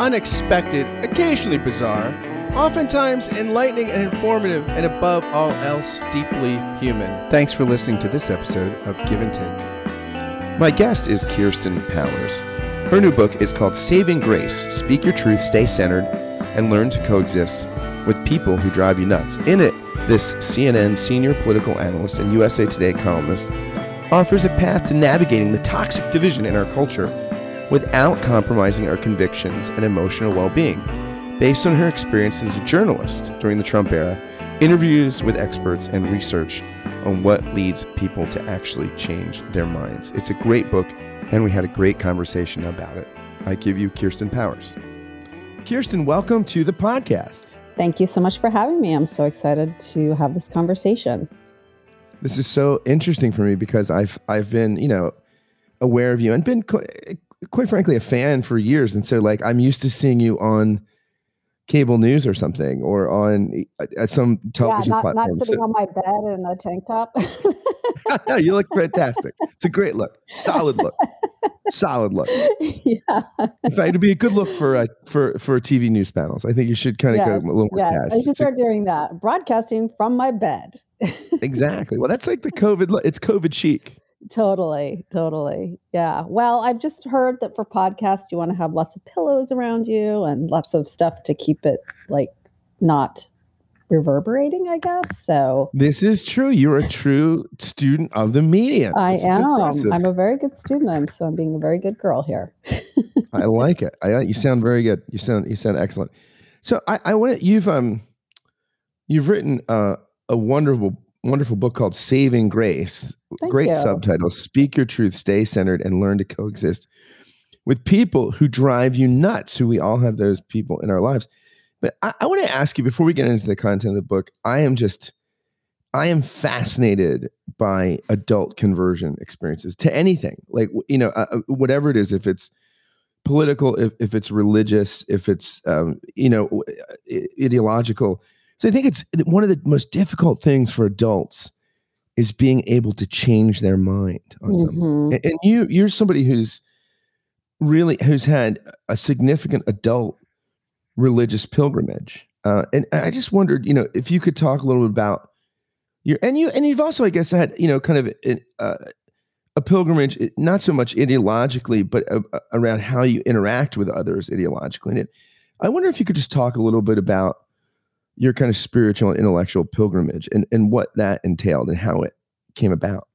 unexpected, occasionally bizarre, oftentimes enlightening and informative, and above all else, deeply human. Thanks for listening to this episode of Give and Take. My guest is Kirsten Powers. Her new book is called Saving Grace Speak Your Truth, Stay Centered, and Learn to Coexist with People Who Drive You Nuts. In it, this CNN senior political analyst and USA Today columnist offers a path to navigating the toxic division in our culture without compromising our convictions and emotional well being. Based on her experience as a journalist during the Trump era, interviews with experts, and research on what leads people to actually change their minds. It's a great book, and we had a great conversation about it. I give you Kirsten Powers. Kirsten, welcome to the podcast. Thank you so much for having me. I'm so excited to have this conversation. This is so interesting for me because I've I've been, you know, aware of you and been quite, quite frankly a fan for years and so like I'm used to seeing you on cable news or something or on at some television yeah, not, platform. Not sitting so, on my bed in a tank top. no, you look fantastic. It's a great look. Solid look. Solid look. Yeah. In fact, it'd be a good look for uh, for for TV news panels. I think you should kind of yeah, go a little more. Yeah, I should start a, doing that. Broadcasting from my bed. exactly. Well, that's like the COVID. It's COVID chic. Totally, totally. Yeah. Well, I've just heard that for podcasts, you want to have lots of pillows around you and lots of stuff to keep it like not reverberating, I guess. So this is true. You're a true student of the medium. I this am. I'm a very good student. I'm so I'm being a very good girl here. I like it. I you sound very good. You sound you sound excellent. So I, I want you've um you've written uh, a wonderful wonderful book called Saving Grace. Thank Great you. subtitle. Speak your truth, stay centered, and learn to coexist with people who drive you nuts, who we all have those people in our lives. But I, I want to ask you before we get into the content of the book, I am just I am fascinated by adult conversion experiences to anything, like you know, uh, uh whatever it is. If it's political, if, if it's religious, if it's um, you know, ideological, so I think it's one of the most difficult things for adults is being able to change their mind on mm-hmm. something. And you you're somebody who's really who's had a significant adult religious pilgrimage. Uh, and I just wondered, you know, if you could talk a little bit about your and you and you've also, I guess, had you know, kind of a, uh, a pilgrimage, not so much ideologically, but uh, around how you interact with others ideologically. And it, I wonder if you could just talk a little bit about your kind of spiritual and intellectual pilgrimage and, and what that entailed and how it came about.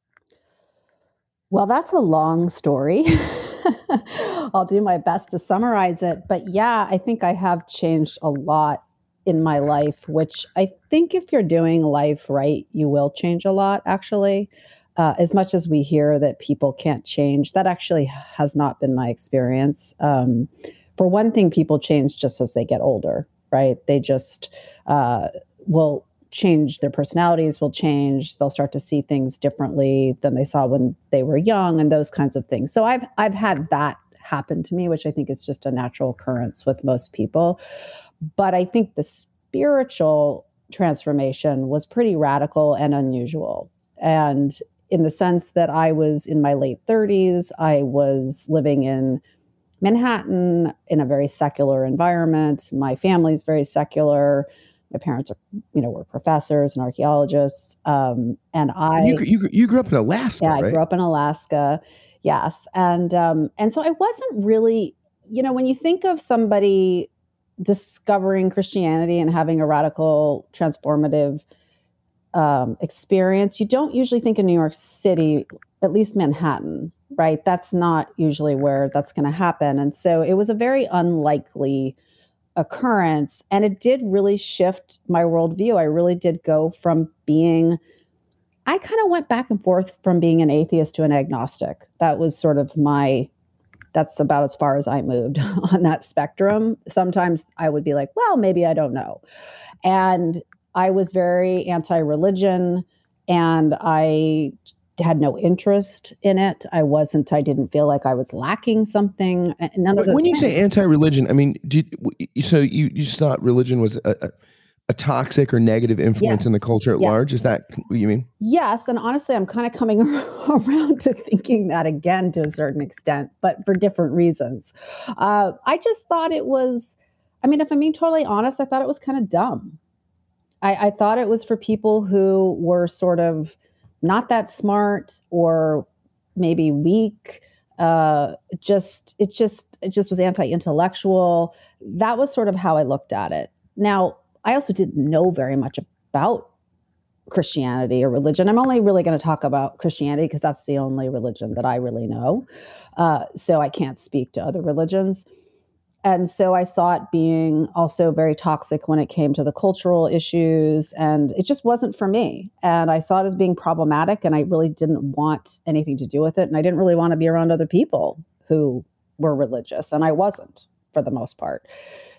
Well, that's a long story. I'll do my best to summarize it. But yeah, I think I have changed a lot in my life, which I think if you're doing life right, you will change a lot, actually. Uh, as much as we hear that people can't change, that actually has not been my experience. Um, for one thing, people change just as they get older, right? They just uh, will change their personalities will change they'll start to see things differently than they saw when they were young and those kinds of things. So i've i've had that happen to me which i think is just a natural occurrence with most people. But i think the spiritual transformation was pretty radical and unusual. And in the sense that i was in my late 30s i was living in manhattan in a very secular environment my family's very secular my parents are, you know, were professors and archaeologists. Um, and I, you, you, you grew up in Alaska, yeah, right? I grew up in Alaska. Yes. And, um, and so I wasn't really, you know, when you think of somebody discovering Christianity and having a radical transformative um, experience, you don't usually think of New York City, at least Manhattan, right? That's not usually where that's going to happen. And so it was a very unlikely occurrence. And it did really shift my worldview. I really did go from being, I kind of went back and forth from being an atheist to an agnostic. That was sort of my, that's about as far as I moved on that spectrum. Sometimes I would be like, well, maybe I don't know. And I was very anti religion and I had no interest in it. I wasn't. I didn't feel like I was lacking something. None of when you things. say anti-religion, I mean, did, so you you just thought religion was a, a, a toxic or negative influence yes. in the culture at yes. large? Is that what you mean? Yes, and honestly, I'm kind of coming around to thinking that again to a certain extent, but for different reasons. Uh, I just thought it was. I mean, if I'm being totally honest, I thought it was kind of dumb. I, I thought it was for people who were sort of not that smart or maybe weak. Uh, just it just it just was anti-intellectual. That was sort of how I looked at it. Now, I also didn't know very much about Christianity or religion. I'm only really going to talk about Christianity because that's the only religion that I really know. Uh, so I can't speak to other religions and so I saw it being also very toxic when it came to the cultural issues, and it just wasn't for me. And I saw it as being problematic, and I really didn't want anything to do with it. And I didn't really want to be around other people who were religious, and I wasn't for the most part.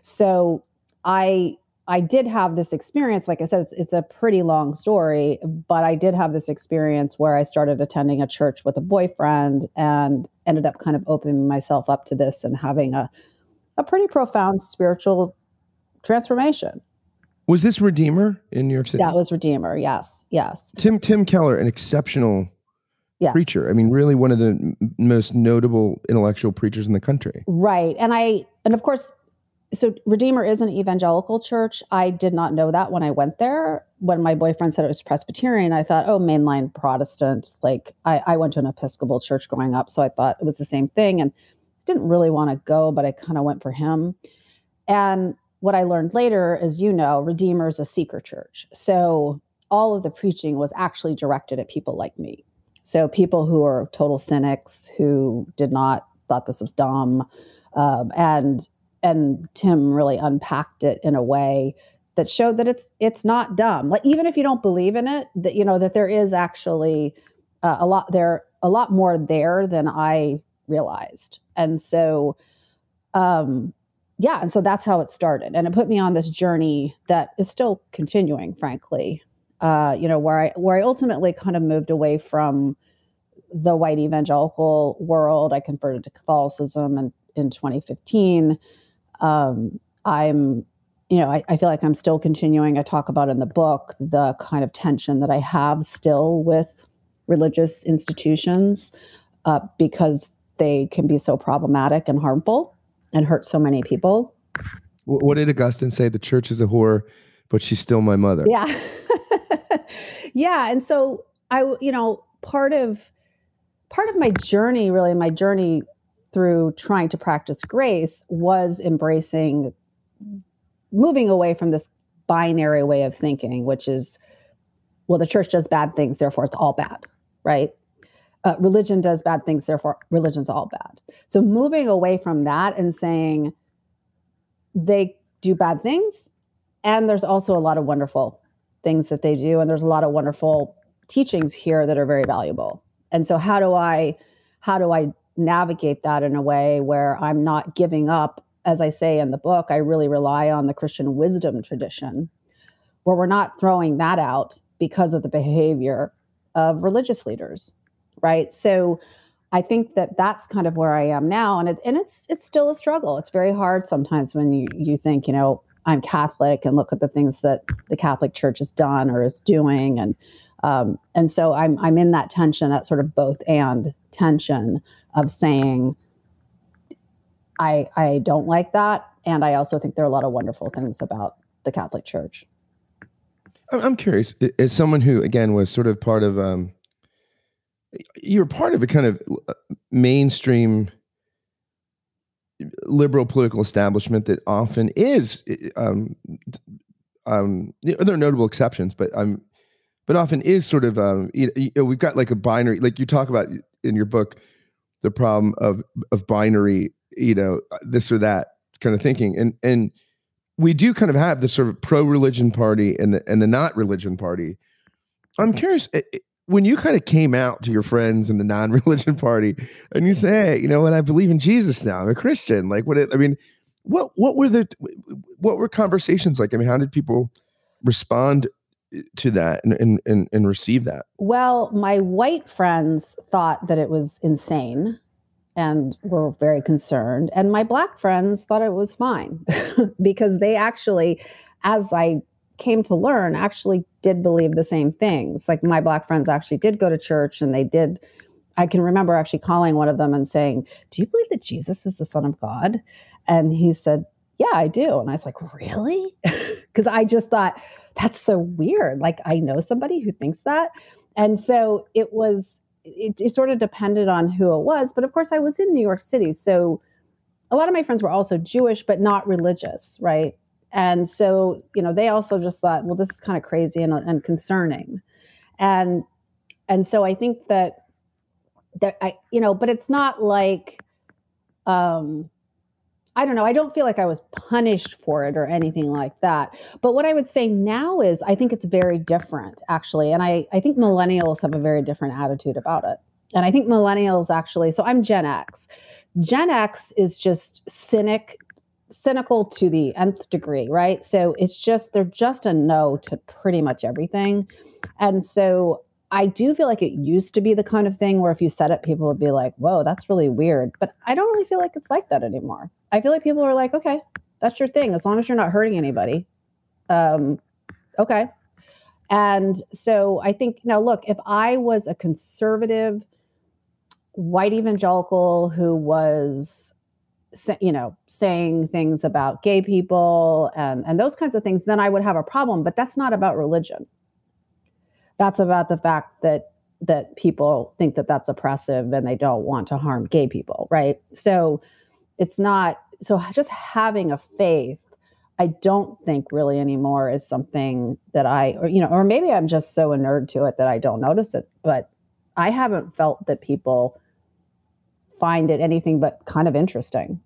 So I I did have this experience. Like I said, it's, it's a pretty long story, but I did have this experience where I started attending a church with a boyfriend and ended up kind of opening myself up to this and having a a pretty profound spiritual transformation. Was this Redeemer in New York City? That was Redeemer. Yes, yes. Tim Tim Keller, an exceptional yes. preacher. I mean, really one of the m- most notable intellectual preachers in the country. Right, and I and of course, so Redeemer is an evangelical church. I did not know that when I went there. When my boyfriend said it was Presbyterian, I thought, oh, mainline Protestant. Like I, I went to an Episcopal church growing up, so I thought it was the same thing. And didn't really want to go, but I kind of went for him. And what I learned later, as you know, Redeemer is a seeker church. So all of the preaching was actually directed at people like me. So people who are total cynics who did not thought this was dumb, um, and and Tim really unpacked it in a way that showed that it's it's not dumb. Like even if you don't believe in it, that you know that there is actually uh, a lot there a lot more there than I realized. And so, um, yeah, and so that's how it started. And it put me on this journey that is still continuing, frankly. Uh, you know, where I where I ultimately kind of moved away from the white evangelical world. I converted to Catholicism in, in 2015. Um, I'm, you know, I, I feel like I'm still continuing. I talk about in the book the kind of tension that I have still with religious institutions uh, because they can be so problematic and harmful and hurt so many people. What did Augustine say? The church is a whore, but she's still my mother. Yeah. yeah. And so I, you know, part of part of my journey, really, my journey through trying to practice grace was embracing moving away from this binary way of thinking, which is, well, the church does bad things, therefore it's all bad, right? Uh, religion does bad things, therefore religion's all bad. So moving away from that and saying they do bad things, and there's also a lot of wonderful things that they do, and there's a lot of wonderful teachings here that are very valuable. And so how do I how do I navigate that in a way where I'm not giving up as I say in the book, I really rely on the Christian wisdom tradition, where we're not throwing that out because of the behavior of religious leaders right? So I think that that's kind of where I am now, and it, and it's it's still a struggle. It's very hard sometimes when you you think you know I'm Catholic and look at the things that the Catholic Church has done or is doing, and um, and so I'm I'm in that tension, that sort of both and tension of saying I I don't like that, and I also think there are a lot of wonderful things about the Catholic Church. I'm curious, as someone who again was sort of part of um, you're part of a kind of uh, mainstream liberal political establishment that often is um, um, there are notable exceptions but um, but often is sort of um, you know, we've got like a binary like you talk about in your book the problem of of binary you know this or that kind of thinking and and we do kind of have the sort of pro religion party and the and the not religion party. I'm curious when you kind of came out to your friends in the non-religion party and you say, hey, you know what, I believe in Jesus now. I'm a Christian. Like what it, I mean, what what were the what were conversations like? I mean, how did people respond eh, to that and, and and and receive that? Well, my white friends thought that it was insane and were very concerned. And my black friends thought it was fine because they actually, as I came to learn, actually did believe the same things. Like my black friends actually did go to church and they did. I can remember actually calling one of them and saying, Do you believe that Jesus is the Son of God? And he said, Yeah, I do. And I was like, Really? Because I just thought, That's so weird. Like, I know somebody who thinks that. And so it was it, it sort of depended on who it was. But of course, I was in New York City. So a lot of my friends were also Jewish, but not religious, right? And so, you know, they also just thought, well, this is kind of crazy and, and concerning. And and so I think that that I, you know, but it's not like um I don't know. I don't feel like I was punished for it or anything like that. But what I would say now is I think it's very different, actually. And I, I think millennials have a very different attitude about it. And I think millennials actually, so I'm Gen X. Gen X is just cynic, cynical to the nth degree, right? So it's just, they're just a no to pretty much everything. And so I do feel like it used to be the kind of thing where if you said it, people would be like, whoa, that's really weird. But I don't really feel like it's like that anymore. I feel like people are like, okay, that's your thing. As long as you're not hurting anybody. Um, okay. And so I think now, look, if I was a conservative white evangelical who was, you know, saying things about gay people and, and those kinds of things, then I would have a problem. But that's not about religion that's about the fact that that people think that that's oppressive and they don't want to harm gay people right so it's not so just having a faith i don't think really anymore is something that i or you know or maybe i'm just so a nerd to it that i don't notice it but i haven't felt that people find it anything but kind of interesting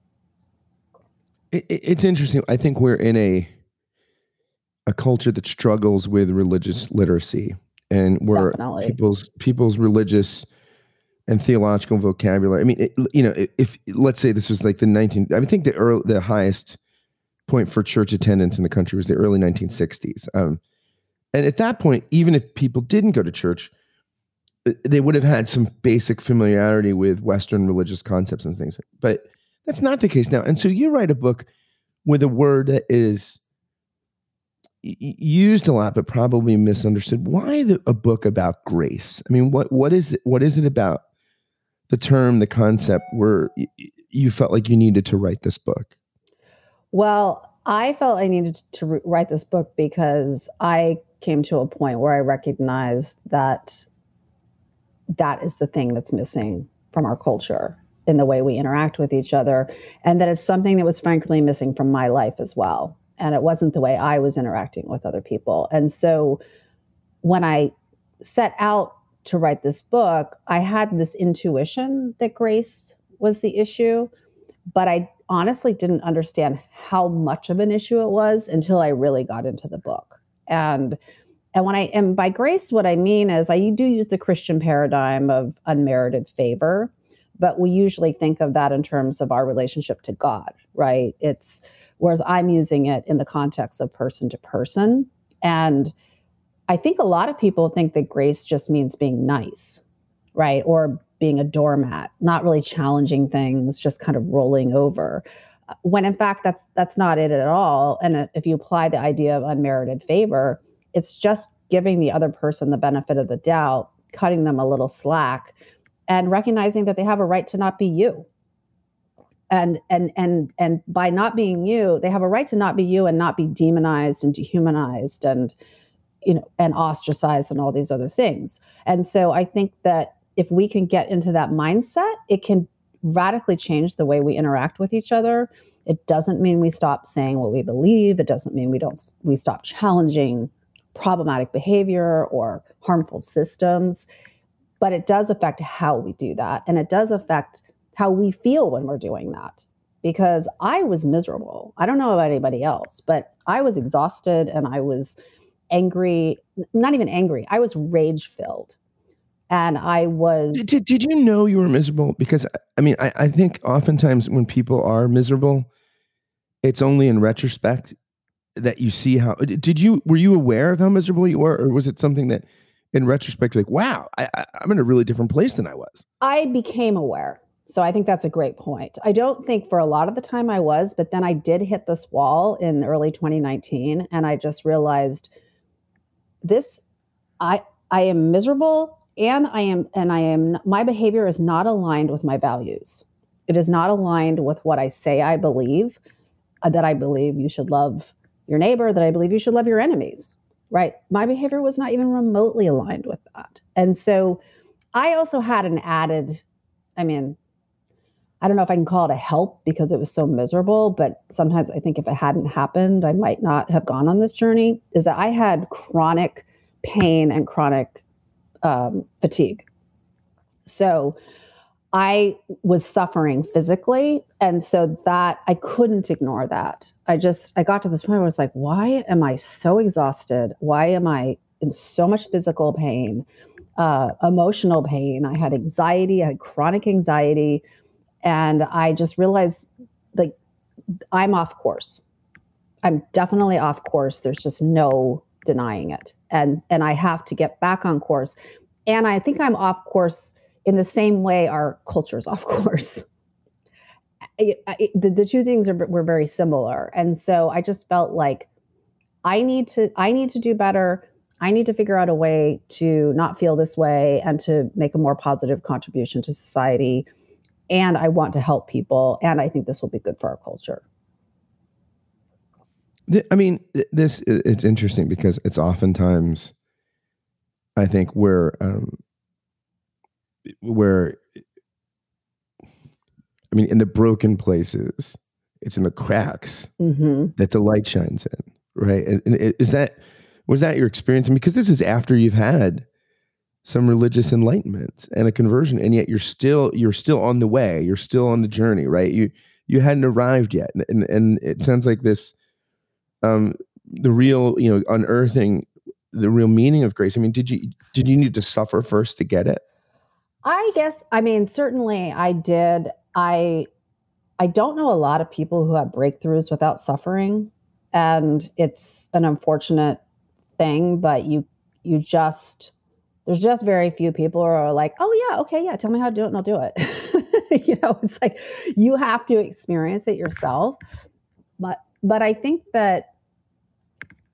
it, it's interesting i think we're in a a culture that struggles with religious literacy and where Definitely. people's people's religious and theological vocabulary. I mean, it, you know, if let's say this was like the 19, I think the early, the highest point for church attendance in the country was the early 1960s. Um, and at that point, even if people didn't go to church, they would have had some basic familiarity with Western religious concepts and things. But that's not the case now. And so you write a book with a word that is used a lot, but probably misunderstood. Why the, a book about grace? I mean, what what is it? What is it about the term, the concept, where you felt like you needed to write this book? Well, I felt I needed to write this book because I came to a point where I recognized that that is the thing that's missing from our culture in the way we interact with each other, and that it's something that was frankly missing from my life as well and it wasn't the way I was interacting with other people. And so when I set out to write this book, I had this intuition that grace was the issue, but I honestly didn't understand how much of an issue it was until I really got into the book. And and when I and by grace, what I mean is I do use the Christian paradigm of unmerited favor, but we usually think of that in terms of our relationship to God, right? It's whereas I'm using it in the context of person to person. And I think a lot of people think that grace just means being nice, right? Or being a doormat, not really challenging things, just kind of rolling over. When in fact that's that's not it at all. And if you apply the idea of unmerited favor, it's just giving the other person the benefit of the doubt, cutting them a little slack, and recognizing that they have a right to not be you. And and and and by not being you they have a right to not be you and not be demonized and dehumanized and you know and ostracized and all these other things. And so i think that if we can get into that mindset it can radically change the way we interact with each other. It doesn't mean we stop saying what we believe. It doesn't mean we don't we stop challenging problematic behavior or harmful systems but it does affect how we do that and it does affect how we feel when we're doing that because I was miserable. I don't know about anybody else, but I was exhausted and I was angry, not even angry, I was rage filled. And I was. Did, did you know you were miserable? Because I mean, I, I think oftentimes when people are miserable, it's only in retrospect that you see how did you were you aware of how miserable you were or was it something that in retrospect like wow I, i'm in a really different place than i was I became aware. So I think that's a great point. I don't think for a lot of the time I was, but then I did hit this wall in early 2019 and I just realized this I I am miserable and I am and I am my behavior is not aligned with my values. It is not aligned with what I say I believe uh, that I believe you should love your neighbor, that I believe you should love your enemies. Right? My behavior was not even remotely aligned with that. And so I also had an added, I mean, I don't know if I can call it a help because it was so miserable, but sometimes I think if it hadn't happened, I might not have gone on this journey. Is that I had chronic pain and chronic um, fatigue. So I was suffering physically. And so that I couldn't ignore that. I just, I got to this point where I was like, why am I so exhausted? Why am I in so much physical pain? uh, emotional pain. I had anxiety, I had chronic anxiety. And I just realized like I'm off course. I'm definitely off course. There's just no denying it. And and I have to get back on course. And I think I'm off course in the same way our culture's off course. I, I, the, the two things are were very similar. And so I just felt like I need to I need to do better I need to figure out a way to not feel this way and to make a more positive contribution to society. And I want to help people. And I think this will be good for our culture. I mean, this it's interesting because it's oftentimes, I think, where um, where I mean, in the broken places, it's in the cracks mm-hmm. that the light shines in, right? And, and is that was that your experience? And because this is after you've had some religious enlightenment and a conversion, and yet you're still you're still on the way. You're still on the journey, right? You you hadn't arrived yet, and and it sounds like this, um, the real you know unearthing the real meaning of grace. I mean, did you did you need to suffer first to get it? I guess I mean certainly I did. I I don't know a lot of people who have breakthroughs without suffering, and it's an unfortunate thing, but you you just there's just very few people who are like, oh yeah, okay, yeah, tell me how to do it and I'll do it. you know, it's like you have to experience it yourself. But but I think that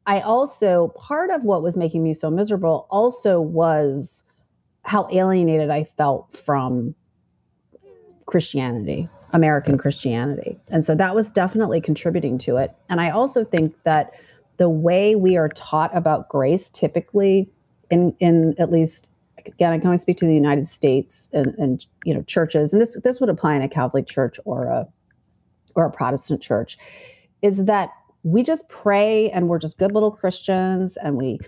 I also part of what was making me so miserable also was how alienated I felt from Christianity, American Christianity. And so that was definitely contributing to it. And I also think that the way we are taught about grace typically in in at least again i can only speak to the united states and, and you know churches and this this would apply in a catholic church or a or a protestant church is that we just pray and we're just good little christians and we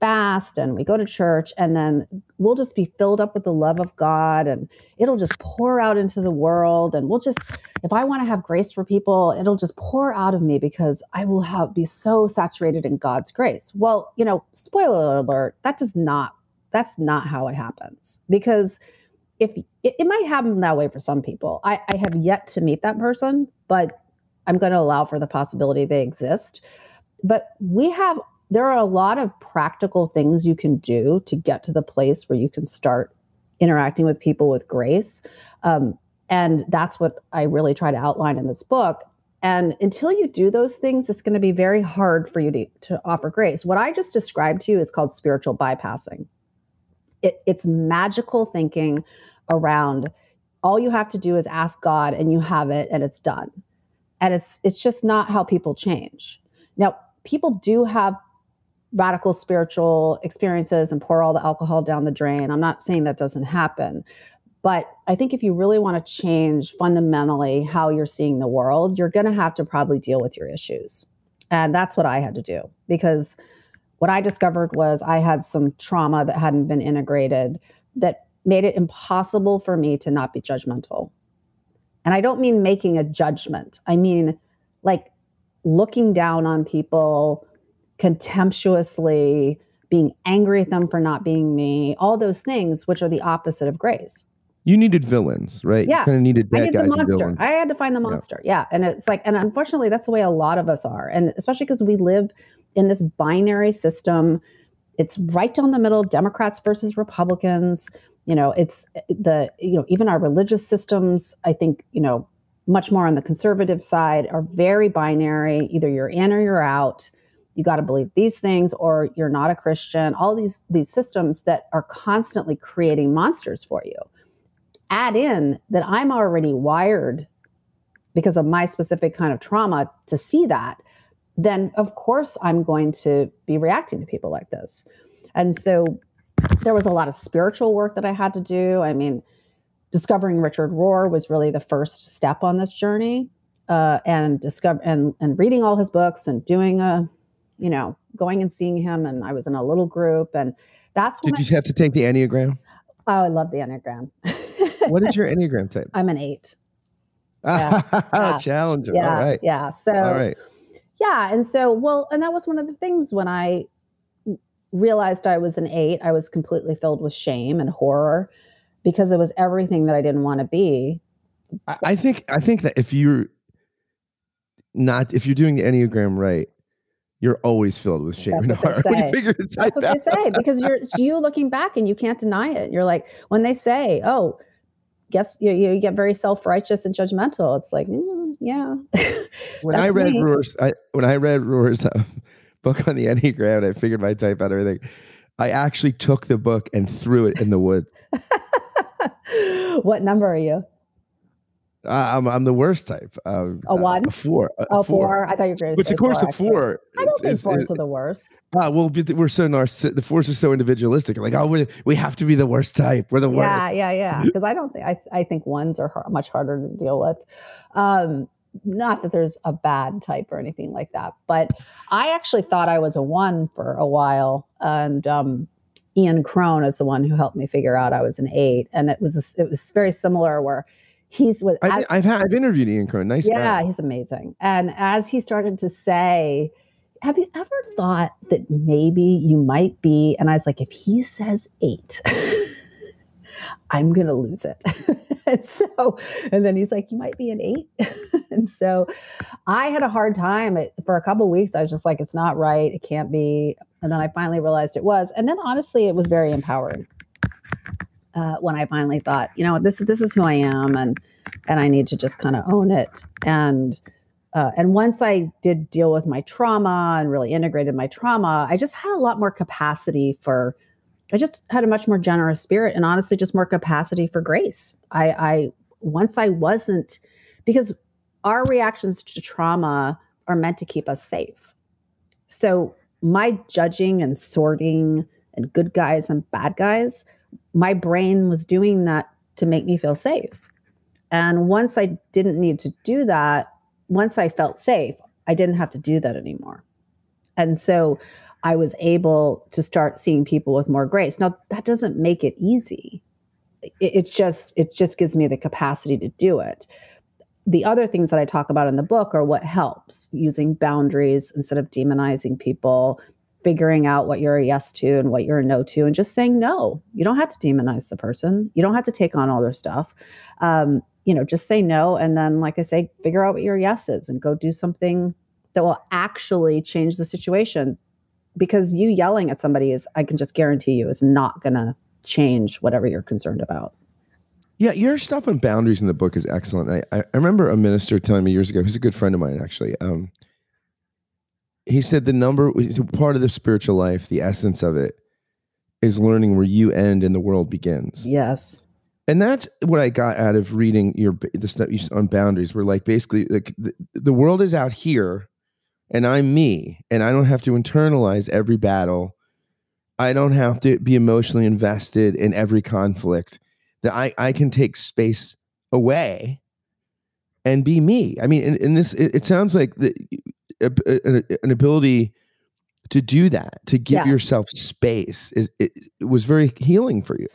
fast and we go to church and then we'll just be filled up with the love of God and it'll just pour out into the world and we'll just if I want to have grace for people it'll just pour out of me because I will have be so saturated in God's grace. Well, you know, spoiler alert, that does not that's not how it happens because if it, it might happen that way for some people. I, I have yet to meet that person, but I'm going to allow for the possibility they exist. But we have there are a lot of practical things you can do to get to the place where you can start interacting with people with grace. Um, and that's what I really try to outline in this book. And until you do those things, it's going to be very hard for you to, to offer grace. What I just described to you is called spiritual bypassing. It, it's magical thinking around all you have to do is ask God and you have it and it's done. And it's it's just not how people change. Now, people do have radical spiritual experiences and pour all the alcohol down the drain. I'm not saying that doesn't happen. But I think if you really want to change fundamentally how you're seeing the world, you're going to have to probably deal with your issues. And that's what I had to do because what I discovered was I had some trauma that hadn't been integrated that made it impossible for me to not be judgmental. And I don't mean making a judgment, I mean like looking down on people contemptuously being angry at them for not being me, all those things, which are the opposite of grace. you needed villains, right? Yeah. You kind of needed bad I guys the monster. I had to find the monster. Yeah. And it's like, and unfortunately, that's the way a lot of us are. And especially because we live in this binary system. It's right down the middle, Democrats versus Republicans. You know, it's eh, the, you know, even our religious systems, I think, you know, much more on the conservative side are very binary. Either you're in or you're out. You got to believe these things or you're not a Christian. All these these systems that are constantly creating monsters for you add in that I'm already wired because of my specific kind of trauma to see that, then of course I'm going to be reacting to people like this. And so there was a lot of spiritual work that I had to do. I mean, discovering Richard Rohr was really the first step on this journey. Uh, and discover and and reading all his books and doing a, you know, going and seeing him. And I was in a little group, and that's when Did you have to take the Enneagram? Oh, I love the Enneagram. What is your Enneagram type? I'm an eight. Yeah. Yeah. Challenger. yeah All right. yeah so All right. yeah and so well and that was one of the things when i realized i was an eight i was completely filled with shame and horror because it was everything that i didn't want to be I, I think I think that if you're not if you're doing the Enneagram right, you're always filled with shame That's and horror when you figure it that's what out. they say because you're it's you looking back and you can't deny it you're like when they say oh guess you, you get very self-righteous and judgmental it's like mm, yeah when I read me. Rohr's, I when I read Rohr's um, book on the Enneagram, and I figured my type out everything. I actually took the book and threw it in the woods. what number are you I- I'm I'm the worst type. Um, A one? a four, a, oh a four. four i thought you were going to Which of course four, a four. i don't is- think fours is- are the worst ah, well, we're so narciss. The fours are so individualistic. Like, oh, we we have to be the worst type. We're the worst. yeah yeah yeah. because i don't think I, I think ones are har- much harder to deal with um not that there's a bad type or anything like that but i actually thought i was a one for a while and um ian cron is the one who helped me figure out i was an eight and it was a it was very similar where he's with I've, I've had I've interviewed Ian Cron. Nice yeah guy. he's amazing. And as he started to say have you ever thought that maybe you might be? And i was like if he says eight i'm gonna lose it. And so and then he's like you might be an eight. And so i had a hard time. It, for a couple weeks i was just like it's not right. It can't be. And then i finally realized it was. And then honestly it was very empowering uh, when i finally thought you know this is this is who i am and and I need to just kind of own it. And uh, and once I did deal with my trauma and really integrated my trauma, I just had a lot more capacity for. I just had a much more generous spirit, and honestly, just more capacity for grace. I, I once I wasn't because our reactions to trauma are meant to keep us safe. So my judging and sorting and good guys and bad guys, my brain was doing that to make me feel safe. And once I didn't need to do that, once I felt safe, I didn't have to do that anymore. And so I was able to start seeing people with more grace. Now that doesn't make it easy. It, it's just it just gives me the capacity to do it. The other things that I talk about in the book are what helps using boundaries instead of demonizing people, figuring out what you're a yes to and what you're a no to, and just saying no. You don't have to demonize the person. You don't have to take on all their stuff. Um, you know, just say no. And then, like I say, figure out what your yes is and go do something that will actually change the situation. Because you yelling at somebody is, I can just guarantee you, is not going to change whatever you're concerned about. Yeah, your stuff on boundaries in the book is excellent. I, I remember a minister telling me years ago, who's a good friend of mine actually. Um, he said the number is part of the spiritual life, the essence of it is learning where you end and the world begins. Yes. And that's what I got out of reading your the stuff you- on boundaries. Where like basically like the, the world is out here, and I'm me, and I don't have to internalize every battle. I don't have to be emotionally invested in every conflict. That I I can take space away, and be me. I mean, in, in this, it, it sounds like the a- a- an ability to do that, to give Yeah. yourself space, is it, it was very healing for you.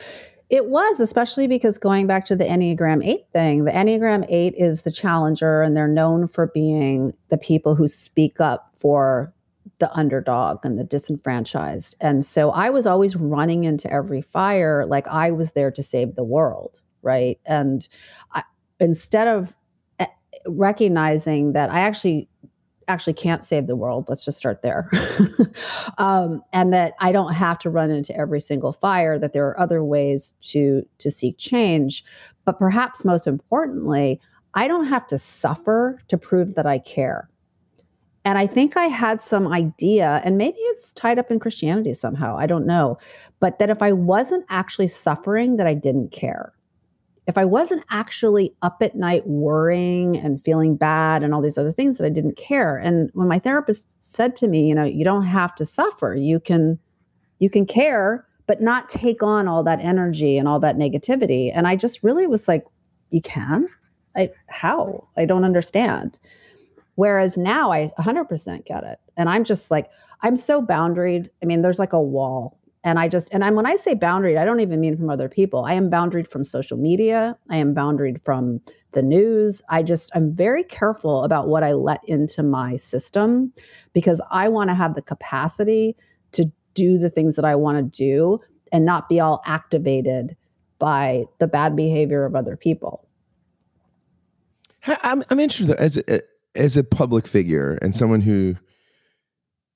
It was, especially because going back to the Enneagram 8 thing, the Enneagram 8 is the challenger, and they're known for being the people who speak up for the underdog and the disenfranchised. And so I was always running into every fire like I was there to save the world. right? And I, instead of eh, recognizing that I actually actually can't save the world. Let's just start there. um, and that I don't have to run into every single fire, that there are other ways to to seek change. But perhaps most importantly, I don't have to suffer to prove that I care. And I think I had some idea, and maybe it's tied up in Christianity somehow, I don't know, but that if I wasn't actually suffering, that I didn't care. If I wasn't actually up at night worrying and feeling bad and all these other things that I didn't care. And when my therapist said to me, you know, you don't have to suffer. You can you can care, but not take on all that energy and all that negativity. And I just really was like, you can? I how? I don't understand. Whereas now I 100% get it. And I'm just like, I'm so boundaried. I mean, there's like a wall. And I just, and I'm, when I say boundaried, I don't even mean from other people. I am boundaried from social media. I am boundaried from the news. I just, I'm very careful about what I let into my system because I want to have the capacity to do the things that I want to do and not be all activated by the bad behavior of other people. I'm, I'm interested as a, as a public figure and someone who,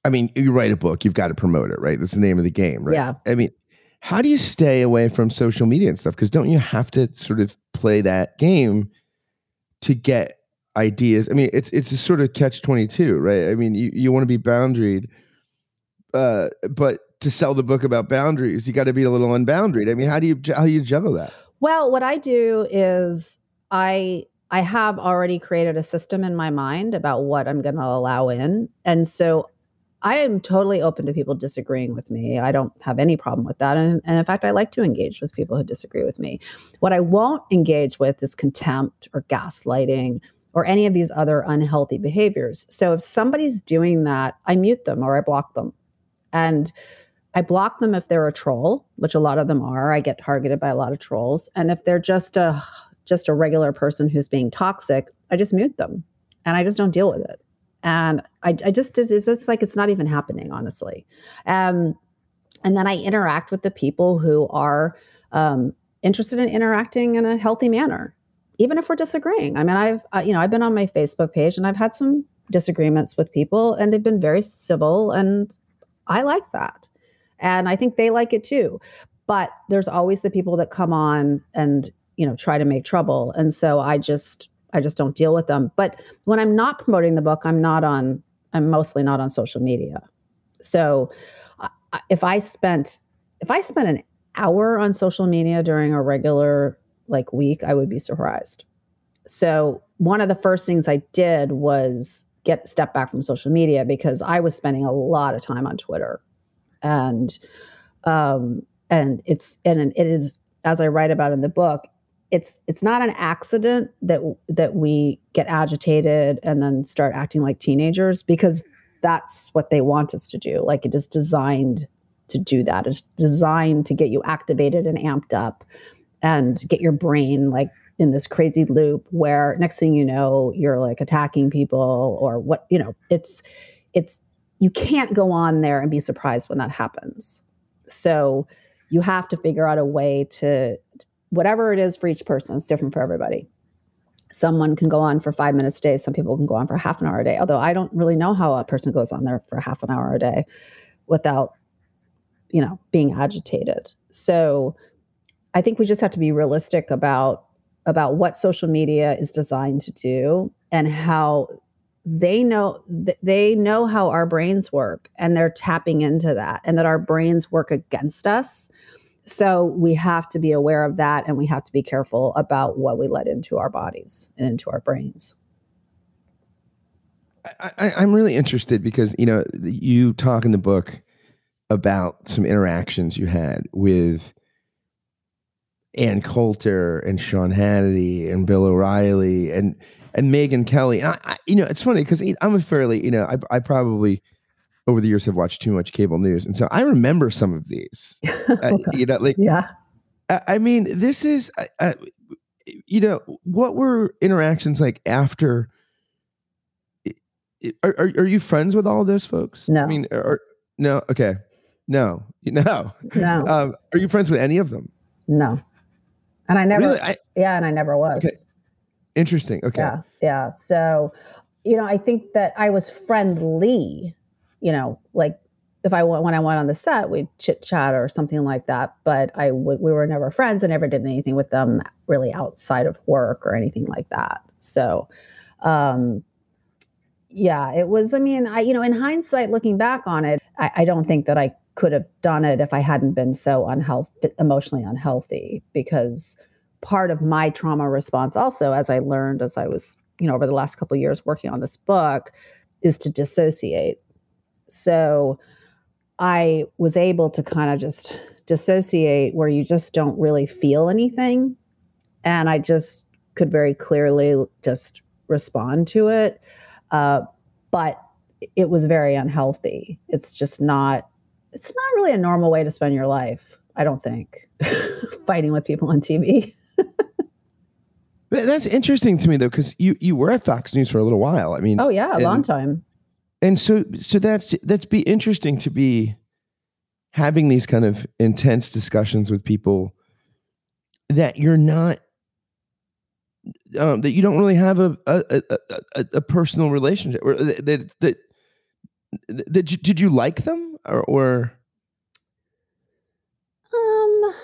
I mean, you write a book, you've got to promote it, right? That's the name of the game, right? Yeah. I mean, how do you stay away from social media and stuff? Because don't you have to sort of play that game to get ideas? I mean, it's it's a sort of catch twenty two, right? I mean, you, you want to be boundaried, uh, but to sell the book about boundaries, you got to be a little unboundaried. I mean, how do you how do you juggle that? Well, what I do is I I have already created a system in my mind about what I'm going to allow in. And so I am totally open to people disagreeing with me. I don't have any problem with that. And, and, in fact, I like to engage with people who disagree with me. What I won't engage with is contempt or gaslighting or any of these other unhealthy behaviors. So if somebody's doing that, I mute them or I block them. And I block them if they're a troll, which a lot of them are. I get targeted by a lot of trolls. And if they're just a just a regular person who's being toxic, I just mute them and I just don't deal with it. And I, I just, it's just like it's not even happening, honestly. Um, and then I interact with the people who are um, interested in interacting in a healthy manner, even if we're disagreeing. I mean, I've, uh, you know, I've been on my Facebook page and I've had some disagreements with people and they've been very civil and I like that. And I think they like it too. But there's always the people that come on and you know try to make trouble and so i just i just don't deal with them. But when i'm not promoting the book i'm not on i'm mostly not on social media. So if i spent if i spent an hour on social media during a regular like week i would be surprised. So one of the first things i did was get step back from social media because i was spending a lot of time on twitter. And um and it's and it is as i write about in the book it's it's not an accident that that we get agitated and then start acting like teenagers because that's what they want us to do. Like it is designed to do that. It's designed to get you activated and amped up and get your brain like in this crazy loop where next thing you know you're like attacking people or what you know it's it's you can't go on there and be surprised when that happens. So you have to figure out a way to whatever it is for each person, it's different for everybody. Someone can go on for five minutes a day. Some people can go on for half an hour a day. Although I don't really know how a person goes on there for half an hour a day without, you know, being agitated. So I think we just have to be realistic about about what social media is designed to do and how they know they know how our brains work and they're tapping into that and that our brains work against us so we have to be aware of that and we have to be careful about what we let into our bodies and into our brains. I, am really interested because you know you talk in the book about some interactions you had with Ann Coulter and Sean Hannity and Bill O'Reilly and and Megyn Kelly. And I, I you know, it's funny because I'm a fairly, you know, I, I probably over the years have watched too much cable news, and so I remember some of these. uh, you know, like yeah. I, I mean, this is, uh, you know, what were interactions like after? Are, are, are you friends with all of those folks? No. I mean, are, no. Okay. No. No. No. Um, are you friends with any of them? No. And I never, Really? I, yeah, and I never was. Okay. interesting. Okay. Yeah, yeah. So, you know, I think that I was friendly. You know, like if I went when I went on the set, we'd chit chat or something like that. But I would we were never friends. I never did anything with them really outside of work or anything like that. So, um, yeah, it was. I mean, I you know, in hindsight, looking back on it, I, I don't think that I could have done it if I hadn't been so unhealthy, emotionally unhealthy. Because part of my trauma response, also, as I learned as I was, you know, over the last couple years working on this book, is to dissociate. So I was able to kind of just dissociate where you just don't really feel anything. And I just could very clearly just respond to it. Uh, but it was very unhealthy. It's just not, it's not really a normal way to spend your life, I don't think, fighting with people on TV. That's interesting to me though, because you you were at Fox News for a little while. I mean, oh yeah, a long time. And so so that's that's be interesting to be having these kind of intense discussions with people that you're not um, that you don't really have a a, a, a, personal relationship or that that, that, that did you like them or, or um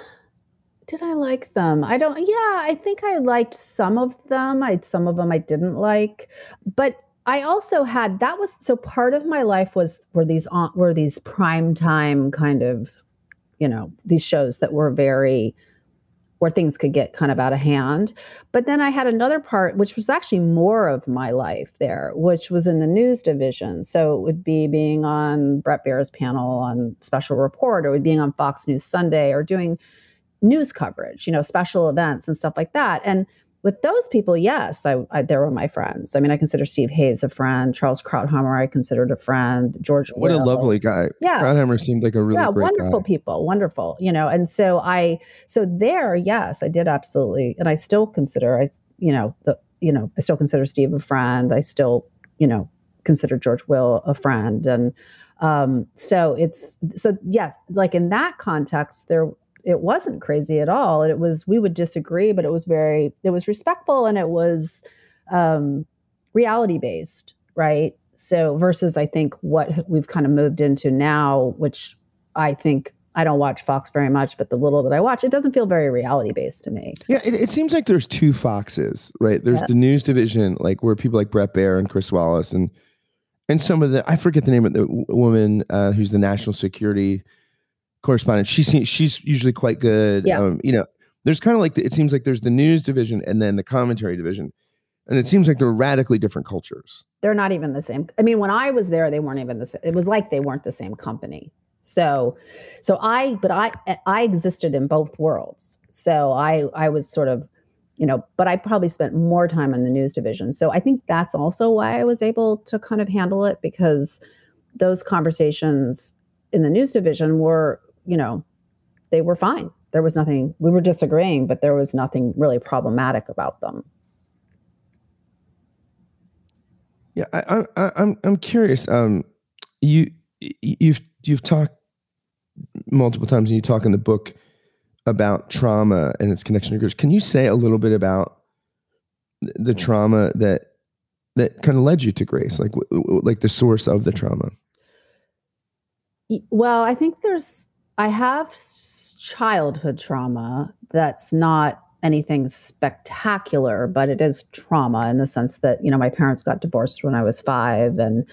did I like them? I don't yeah, I think I liked some of them. I some of them I didn't like. But I also had that was so part of my life was were these on were these prime time kind of, you know, these shows that were very where things could get kind of out of hand. But then I had another part, which was actually more of my life there, which was in the news division. So it would be being on Bret Baier's panel on Special Report, or being on Fox News Sunday, or doing news coverage, you know, special events and stuff like that. And with those people, yes, I, I they were my friends. I mean, I consider Steve Hayes a friend. Charles Krauthammer, I considered a friend. George, what Will. a lovely guy. Yeah, Krauthammer seemed like a really yeah, wonderful guy. people, wonderful. You know, and so I, so there, yes, I did absolutely, and I still consider, I, you know, the, you know, I still consider Steve a friend. I still, you know, consider George Will a friend, and um, so it's so yes, like in that context, there it wasn't crazy at all. It was we would disagree, but it was very it was respectful and it was um, reality based, right? So versus I think what we've kind of moved into now, which I think I don't watch Fox very much, but the little that I watch, it doesn't feel very reality based to me. Yeah, it, it, seems like there's two Foxes, right? There's yeah. the news division, like where people like Bret Baier and Chris Wallace and and some of the I forget the name of the woman uh, who's the national security correspondent. She's she's usually quite good. Yeah. Um, you know, there's kind of like the, it seems like there's the news division and then the commentary division, and it seems like they're radically different cultures. They're not even the same. I mean, when I was there, they weren't even the same. It was like they weren't the same company. So, so I, but I, I existed in both worlds. So I, I was sort of, you know, but I probably spent more time in the news division. So I think that's also why I was able to kind of handle it because those conversations in the news division were you know, they were fine. There was nothing, we were disagreeing, but there was nothing really problematic about them. Yeah, I, I, I'm I'm I'm curious. Um, you you've you've talked multiple times, and you talk in the book about trauma and its connection to Grace. Can you say a little bit about the trauma that that kind of led you to Grace, like like the source of the trauma? Well, I think there's I have childhood trauma that's not anything spectacular, but it is trauma in the sense that, you know, my parents got divorced when I was five, and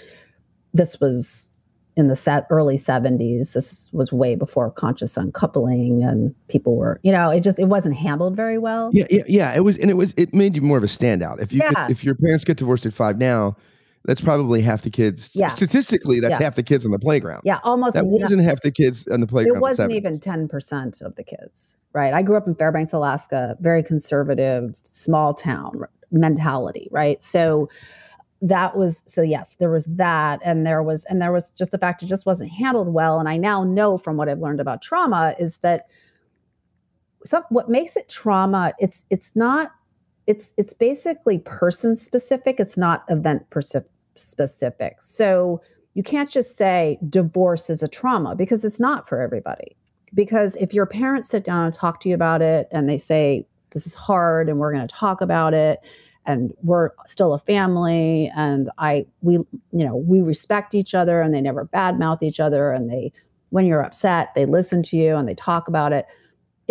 this was in the set early 70s this was way before conscious uncoupling and people were you know it just it wasn't handled very well. Yeah yeah, yeah it was and it was it made you more of a standout. If you yeah. could, if your parents get divorced at five now that's probably half the kids. Yeah. Statistically, that's yeah. half the kids on the playground. Yeah, almost. That wasn't half the kids on the playground. It wasn't even 10% of the kids, right? I grew up in Fairbanks, Alaska, very conservative, small town mentality, right? So that was so yes there was that and there was and there was just the fact it just wasn't handled well and i now know from what i've learned about trauma is that some what makes it trauma it's it's not it's it's basically person specific it's not event specific. So you can't just say divorce is a trauma because it's not for everybody. Because if your parents sit down and talk to you about it and they say this is hard and we're going to talk about it and we're still a family and i we you know we respect each other and they never badmouth each other and they when you're upset they listen to you and they talk about it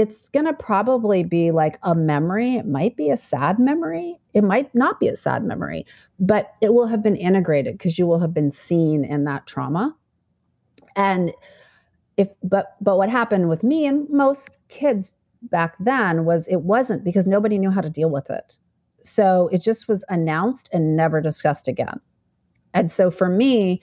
it's going to probably be like a memory it might be a sad memory it might not be a sad memory but it will have been integrated because you will have been seen in that trauma and if but but what happened with me and most kids back then was it wasn't because nobody knew how to deal with it so it just was announced and never discussed again. And so for me,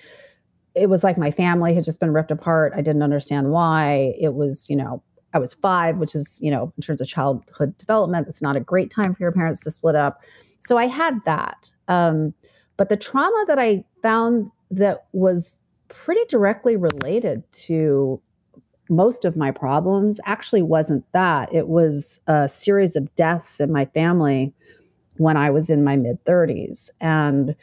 it was like my family had just been ripped apart. I didn't understand why. It was, you know, I was five, which is, you know, in terms of childhood development, it's not a great time for your parents to split up. So I had that. Um, but the trauma that I found that was pretty directly related to most of my problems actually wasn't that. It was a series of deaths in my family when I was in my mid 30s. And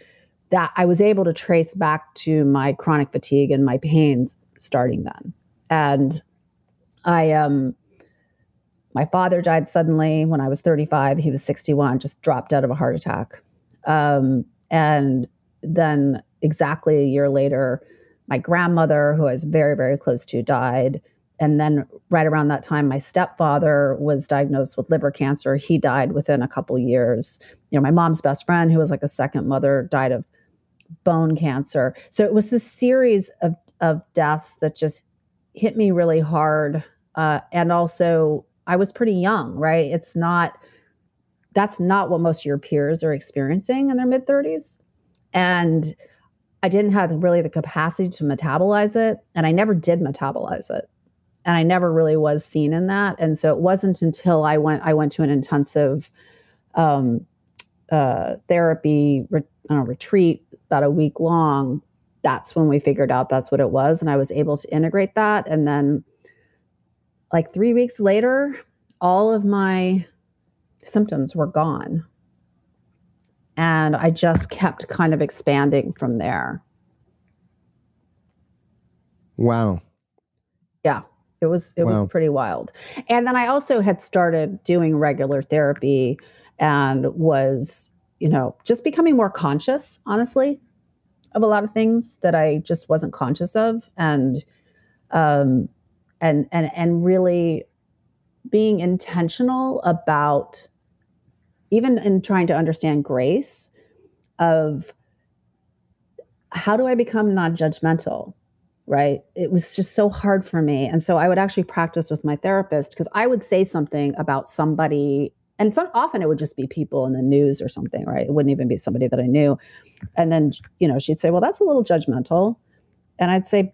that I was able to trace back to my chronic fatigue and my pains starting then. And I um my father died suddenly when I was 35. He was 61, just dropped out of a heart attack. Um, and then exactly a year later, my grandmother, who I was very, very close to, died. And then right around that time, my stepfather was diagnosed with liver cancer. He died within a couple years. You know, my mom's best friend, who was like a second mother, died of bone cancer. So it was a series of, of deaths that just hit me really hard. Uh, and also, I was pretty young, right? It's not, that's not what most of your peers are experiencing in their mid 30s. And I didn't have really the capacity to metabolize it. And I never did metabolize it and I never really was seen in that. And so it wasn't until I went I went to an intensive um, uh, therapy re- know, retreat about a week long. That's when we figured out that's what it was, and I was able to integrate that. And then, like three weeks later, all of my symptoms were gone, and I just kept kind of expanding from there. Wow. Yeah. It was it wow. was pretty wild. And then I also had started doing regular therapy and was, you know, just becoming more conscious, honestly, of a lot of things that I just wasn't conscious of and um and and and really being intentional about even in trying to understand grace of how do I become non-judgmental? right? It was just so hard for me. And so I would actually practice with my therapist because I would say something about somebody, and so often it would just be people in the news or something, right? It wouldn't even be somebody that I knew. And then, you know, she'd say, Well, that's a little judgmental. And I'd say,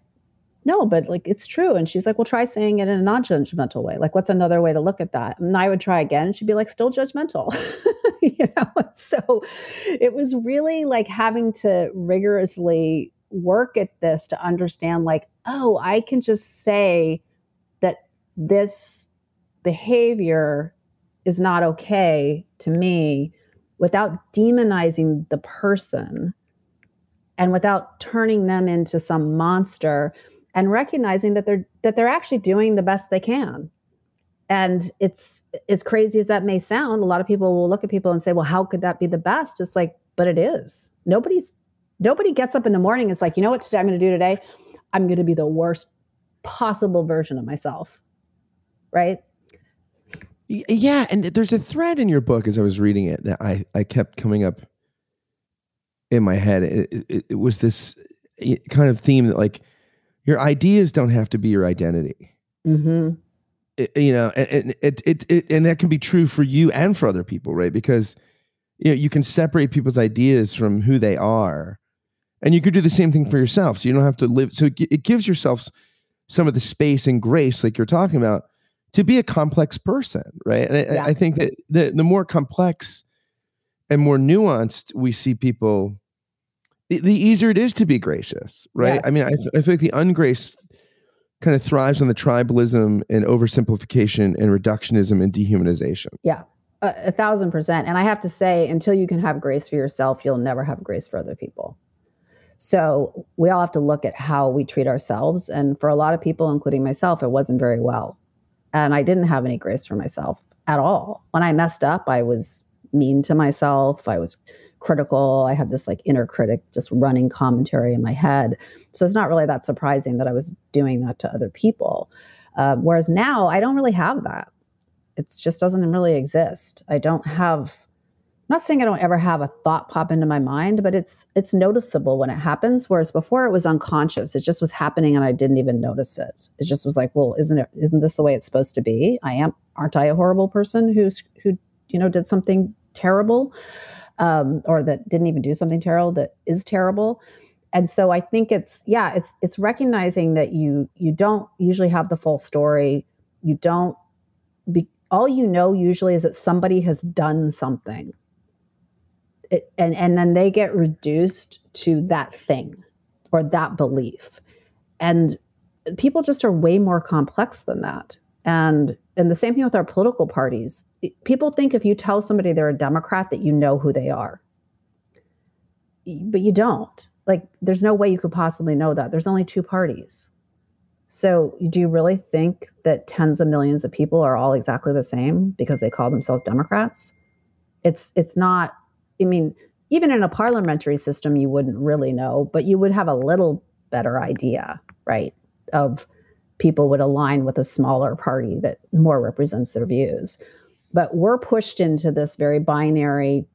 no, but like it's true. And she's like, well, try saying it in a non judgmental way. Like, what's another way to look at that? And I would try again. And she'd be like, still judgmental. you know? So it was really like having to rigorously work at this to understand like oh i can just say that this behavior is not okay to me without demonizing the person and without turning them into some monster and recognizing that they're that they're actually doing the best they can and it's as crazy as that may sound a lot of people will look at people and say well how could that be the best it's like but it is nobody's Nobody gets up in the morning is like, you know what today I'm going to do today? I'm going to be the worst possible version of myself. Right? Yeah, and there's a thread in your book as I was reading it that I I kept coming up in my head. It, it, it was this eh, kind of theme that like your ideas don't have to be your identity. Mm-hmm. It, you know, and it, it, it, and that can be true for you and for other people, right? Because you know you can separate people's ideas from who they are, and you could do the same thing for yourself. So you don't have to live. So it gives yourself some of the space and grace, like you're talking about, to be a complex person, right? And yeah. I, I, think that the, the more complex and more nuanced we see people, the, the easier it is to be gracious, right? Yeah. I mean, I, I feel like the ungrace kind of thrives on the tribalism and oversimplification and reductionism and dehumanization. Yeah. A, a thousand percent. And I have to say, until you can have grace for yourself, you'll never have grace for other people. So we all have to look at how we treat ourselves. And for a lot of people, including myself, it wasn't very well. And I didn't have any grace for myself at all. When I messed up, I was mean to myself. I was critical. I had this like inner critic just running commentary in my head. So it's not really that surprising that I was doing that to other people. Uh, whereas now I don't really have that. It just doesn't really exist. I don't have I'm not saying I don't ever have a thought pop into my mind, but it's it's noticeable when it happens. Whereas before it was unconscious. It just was happening and I didn't even notice it. It just was like, well, isn't it isn't this the way it's supposed to be? I am aren't I a horrible person who's who, you know, did something terrible? Um, or that didn't even do something terrible that is terrible. And so i think it's yeah it's it's recognizing that you you don't usually have the full story. You don't be all you know usually is that somebody has done something. It, and and then they get reduced to that thing or that belief. And people just are way more complex than that. And and the same thing with our political parties people think if you tell somebody they're a democrat that you know who they are. But you don't. Like there's no way you could possibly know that. There's only two parties. So do you really think that tens of millions of people are all exactly the same because they call themselves democrats? It's it's not I mean, even in a parliamentary system, you wouldn't really know, but you would have a little better idea, right, of people would align with a smaller party that more represents their views. But we're pushed into this very binary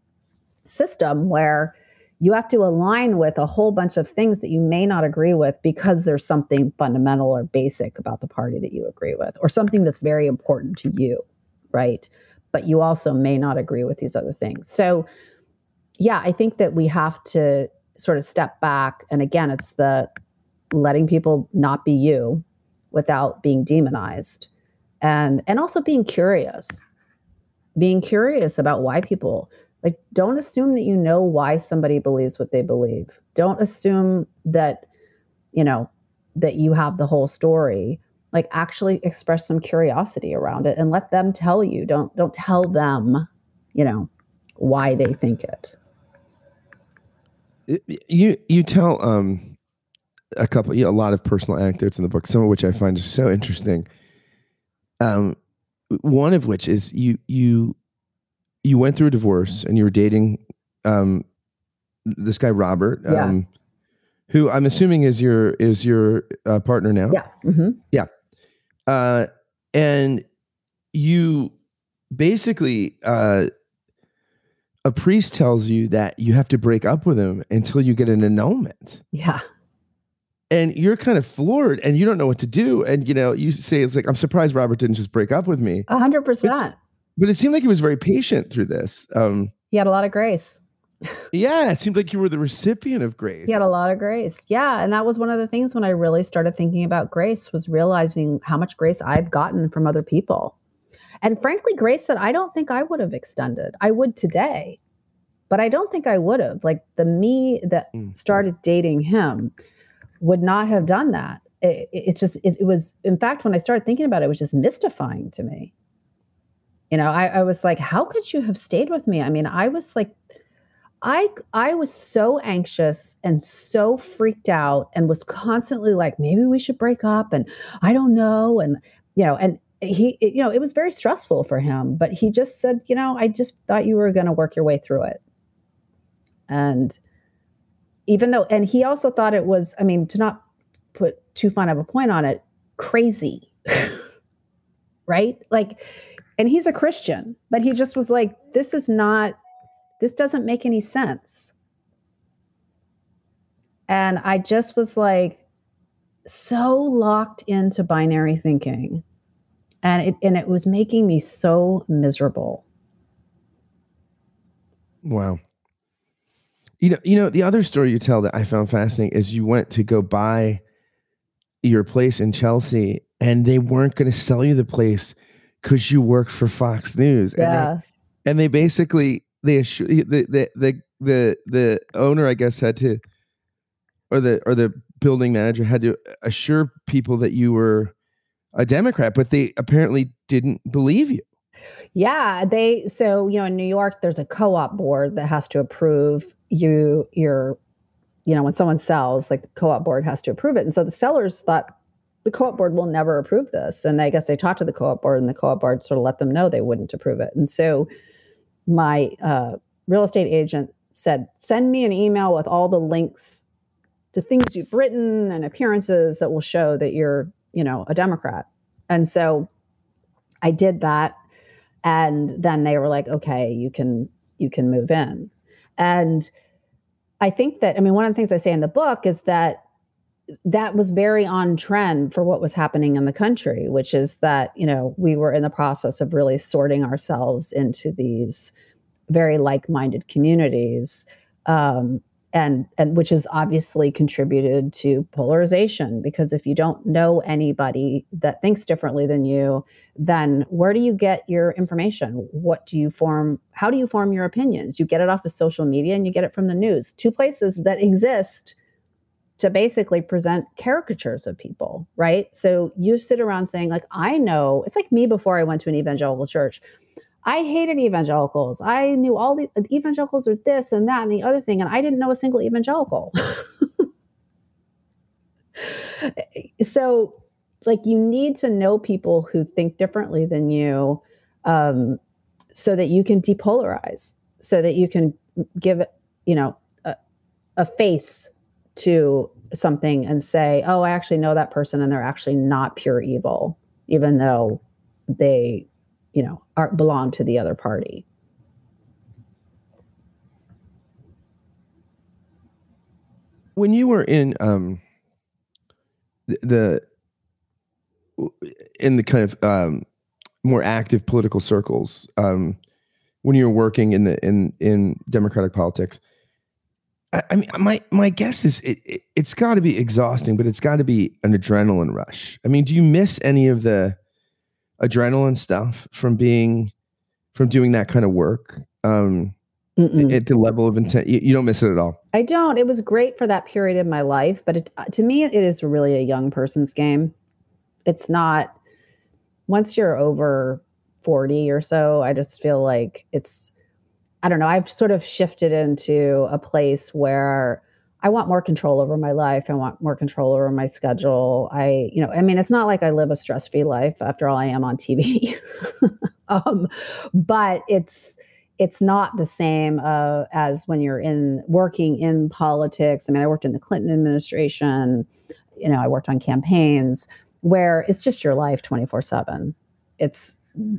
system where you have to align with a whole bunch of things that you may not agree with because there's something fundamental or basic about the party that you agree with, or something that's very important to you, right? But you also may not agree with these other things. So yeah, I think that we have to sort of step back. And again, it's the letting people not be you without being demonized and and also being curious being curious about why people like don't assume that you know why somebody believes what they believe. Don't assume that you know that you have the whole story. Like actually express some curiosity around it and let them tell you. Don't don't tell them you know why they think it. You you tell um a couple you know, a lot of personal anecdotes in the book some of which i find just so interesting. Um one of which is you you you went through a divorce and you were dating um this guy robert yeah. um who i'm assuming is your is your uh, partner now yeah mm-hmm. yeah uh and you basically uh a priest tells you that you have to break up with him until you get an annulment. Yeah. And you're kind of floored and you don't know what to do. And, you know, you say, it's like, I'm surprised Robert didn't just break up with me. A hundred percent. But it seemed like he was very patient through this. Um, he had a lot of grace. yeah. It seemed like you were the recipient of grace. He had a lot of grace. Yeah. And that was one of the things when I really started thinking about grace was realizing how much grace I've gotten from other people and frankly, grace that I don't think I would have extended. I would today, but I don't think I would have. Like the me that mm. started dating him would not have done that. It, it's just, it, it, was, in fact, when I started thinking about it, it was just mystifying to me. You know, I, I was like, how could you have stayed with me? I mean, I was like, I I was so anxious and so freaked out and was constantly like maybe we should break up and I don't know and you know and he you know it was very stressful for him but he just said you know i just thought you were going to work your way through it and even though and he also thought it was i mean to not put too fine of a point on it crazy. Right? Like and he's a christian but he just was like this is not this doesn't make any sense. And i just was like so locked into binary thinking. And it and it was making me so miserable. Wow you know you know the other story you tell that i found fascinating is you went to go buy your place in chelsea and they weren't going to sell you the place because you worked for fox news yeah. and they and they basically they the, the the the the owner i guess had to or the or the building manager had to assure people that you were a Democrat, but they apparently didn't believe you. Yeah, they so you know in New York there's a co-op board that has to approve you your you know when someone sells like the co-op board has to approve it. And so the sellers thought the co-op board will never approve this. And I guess they talked to the co-op board and the co-op board sort of let them know they wouldn't approve it. And so my uh, real estate agent said, send me an email with all the links to things you've written and appearances that will show that you're, you know, a Democrat. And so I did that. And then they were like, okay, you can, you can move in. And I think that, I mean, one of the things I say in the book is that that was very on trend for what was happening in the country, which is that, you know, we were in the process of really sorting ourselves into these very like minded communities. Um, and, and which has obviously contributed to polarization because if you don't know anybody that thinks differently than you then where do you get your information? What do you form how do you form your opinions? You get it off of social media and you get it from the news two places that exist to basically present caricatures of people right? So you sit around saying like i know it's like me before i went to an evangelical church I hated evangelicals. I knew all the evangelicals are this and that and the other thing, and I didn't know a single evangelical. so, like, you need to know people who think differently than you um, so that you can depolarize, so that you can give, you know, a, a face to something and say, oh, I actually know that person and they're actually not pure evil, even though they you know are, belong to the other party when you were in um the, in the kind of um more active political circles um when you were working in the in in democratic politics I, I mean, my my guess is it, it it's got to be exhausting, but it's got to be an adrenaline rush. I mean, do you miss any of the adrenaline stuff from being from doing that kind of work um, at the level of intent you, you, don't miss it at all. I don't. It was great for that period in my life but it, to me it is really a young person's game. It's not once you're over 40 or so i just feel like it's i don't know i've sort of shifted into a place where I want more control over my life. I want more control over my schedule. I, you know, I mean, it's not like I live a stress free life. After all, I am on TV, um, but it's it's not the same uh, as when you're in working in politics. I mean, I worked in the Clinton administration. You know, I worked on campaigns where it's just your life 24 seven. It's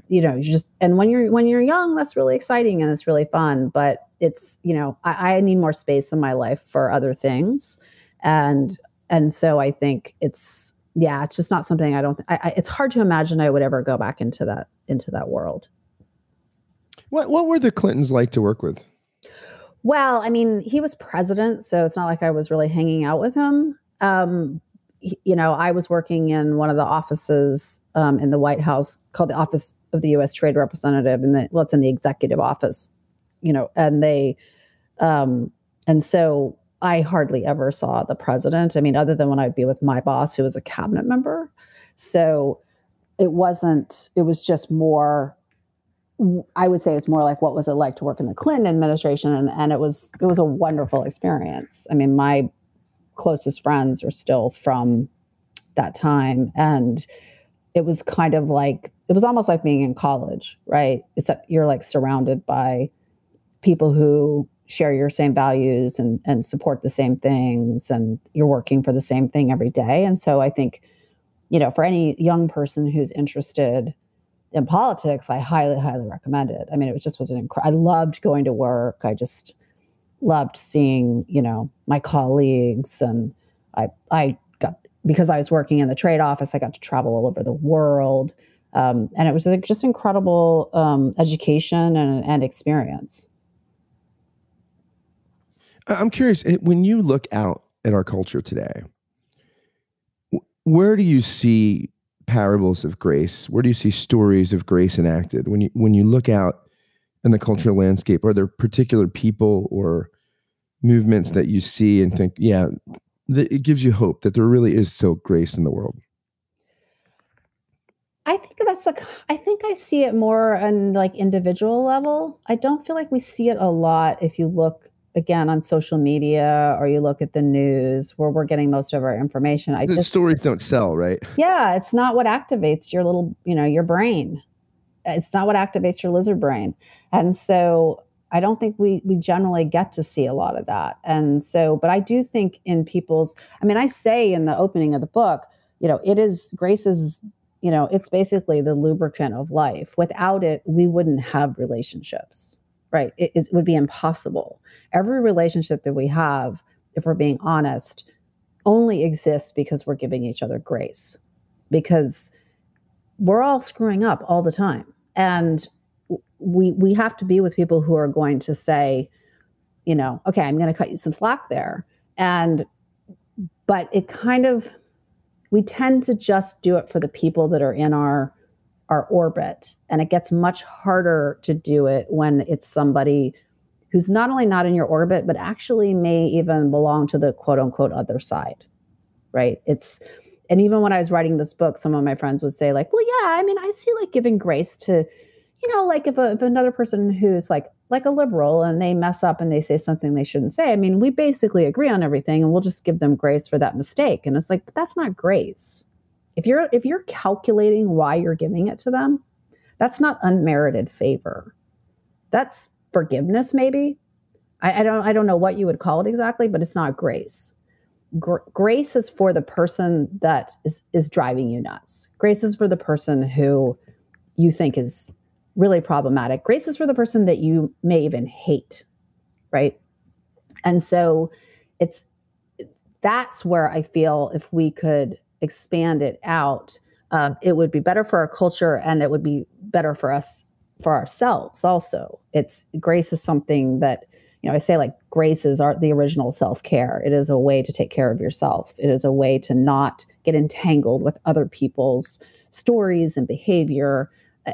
you know, you just and when you're when you're young, that's really exciting and it's really fun. But it's you know I, I, need more space in my life for other things. And and so i think it's yeah it's just not something i don't I, I, it's hard to imagine i would ever go back into that into that world. What what were the clintons like to work with? Well i mean he was president so it's not like i was really hanging out with him. Um, you know i was working in one of the offices um, in the white house called the office of the u.s trade representative and well it's in the executive office you know, and they, um, and so I hardly ever saw the president. I mean, other than when I'd be with my boss, who was a cabinet member. So it wasn't, it was just more, I would say it's more like what was it like to work in the Clinton administration? And, and it was, it was a wonderful experience. I mean, my closest friends are still from that time. And it was kind of like, it was almost like being in college, right? It's you're like surrounded by people who share your same values and and support the same things and you're working for the same thing every day. And so i think you know for any young person who's interested in politics i highly highly recommend it. I mean it was just was an incredible i loved going to work. I just loved seeing you know my colleagues and i i got because i was working in the trade office i got to travel all over the world. Um, and it was just incredible um, education and, and experience I'm curious eh, when you look out at our culture today, where do you see parables of grace? Where do you see stories of grace enacted? When you when you look out in the cultural landscape, are there particular people or movements that you see and think, yeah, it gives you hope that there really is still grace in the world? I think that's like I think I see it more on like individual level. I don't feel like we see it a lot if you look again on social media or you look at the news where we're getting most of our information i the just stories don't sell right? Yeah it's not what activates your little you know your brain. It's not what activates your lizard brain. And so i don't think we we generally get to see a lot of that. And so but i do think in people's i mean i say in the opening of the book you know it is grace is you know it's basically the lubricant of life. Without it we wouldn't have relationships right? It, it would be impossible. Every relationship that we have if we're being honest only exists because we're giving each other grace. Because we're all screwing up all the time. And we we have to be with people who are going to say you know okay i'm going to cut you some slack there. And but it kind of we tend to just do it for the people that are in our our orbit and it gets much harder to do it when it's somebody who's not only not in your orbit but actually may even belong to the quote unquote other side right? It's and even when i was writing this book some of my friends would say like well yeah i mean i see like giving grace to you know like if, a, if another person who's like like a liberal and they mess up and they say something they shouldn't say i mean we basically agree on everything and we'll just give them grace for that mistake. And it's like that's not grace if you're if you're calculating why you're giving it to them that's not unmerited favor. That's forgiveness maybe. I, I don't i don't know what you would call it exactly but it's not grace. Gr- grace is for the person that is is driving you nuts. Grace is for the person who you think is really problematic. Grace is for the person that you may even hate right? And so it's that's where i feel if we could expand it out, um, it would be better for our culture and it would be better for us for ourselves also. It's grace is something that you know I say like grace is our, the original self care. It is a way to take care of yourself. It is a way to not get entangled with other people's stories and behavior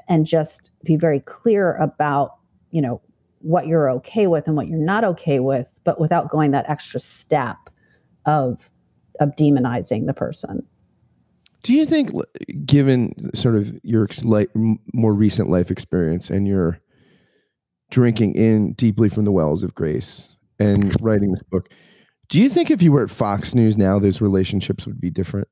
and just be very clear about you know what you're okay with and what you're not okay with but without going that extra step of of demonizing the person do you think, given sort of your more recent life experience and your drinking in deeply from the wells of grace and writing this book, do you think if you were at Fox News now, those relationships would be different?